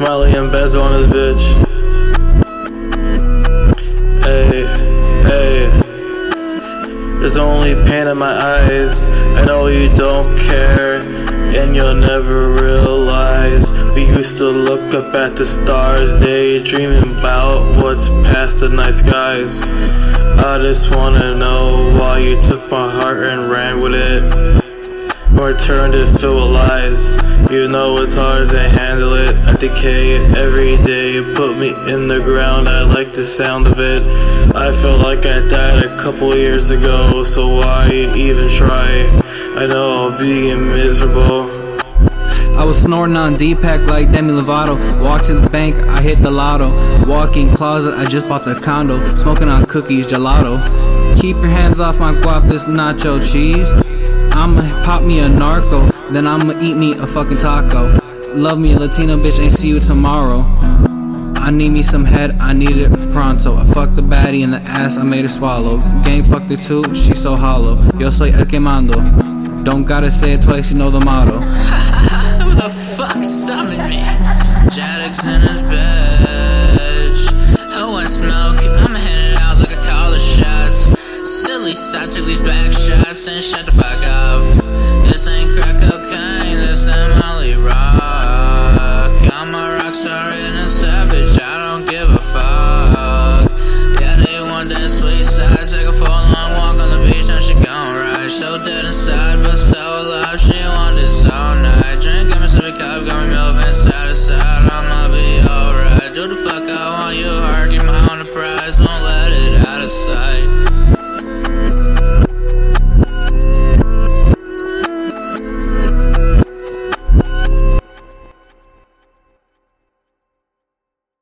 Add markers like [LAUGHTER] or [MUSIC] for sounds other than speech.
Spaz on this bitch. Hey, hey. There's only pain in my eyes. I know you don't care, and you'll never realize. We used to look up at the stars, daydreaming about what's past the night skies. I just wanna know why you took my heart and ran with it or turned it filled with lies. You know it's hard to handle it. I decay every day. Put me in the ground. I like the sound of it. I feel like I died a couple years ago, so why even try? I know I'll be miserable. I was snorting on D-Pack like Demi Lovato. Walked to the bank, I hit the lotto. Walking closet, I just bought the condo. Smoking on cookies, gelato. Keep your hands off my guap, this nacho cheese. I'ma pop me a narco, then I'ma eat me a fucking taco. Love me a Latino bitch, ain't see you tomorrow. I need me some head, I need it pronto. I fucked the baddie in the ass, I made her swallow. Gang fucked her too, she so hollow. Yo soy el quemando. Don't gotta say it twice, you know the motto. [LAUGHS] Who the fuck summoned me? Jatix in his bitch. Thought took these back shots and shut the fuck up. This ain't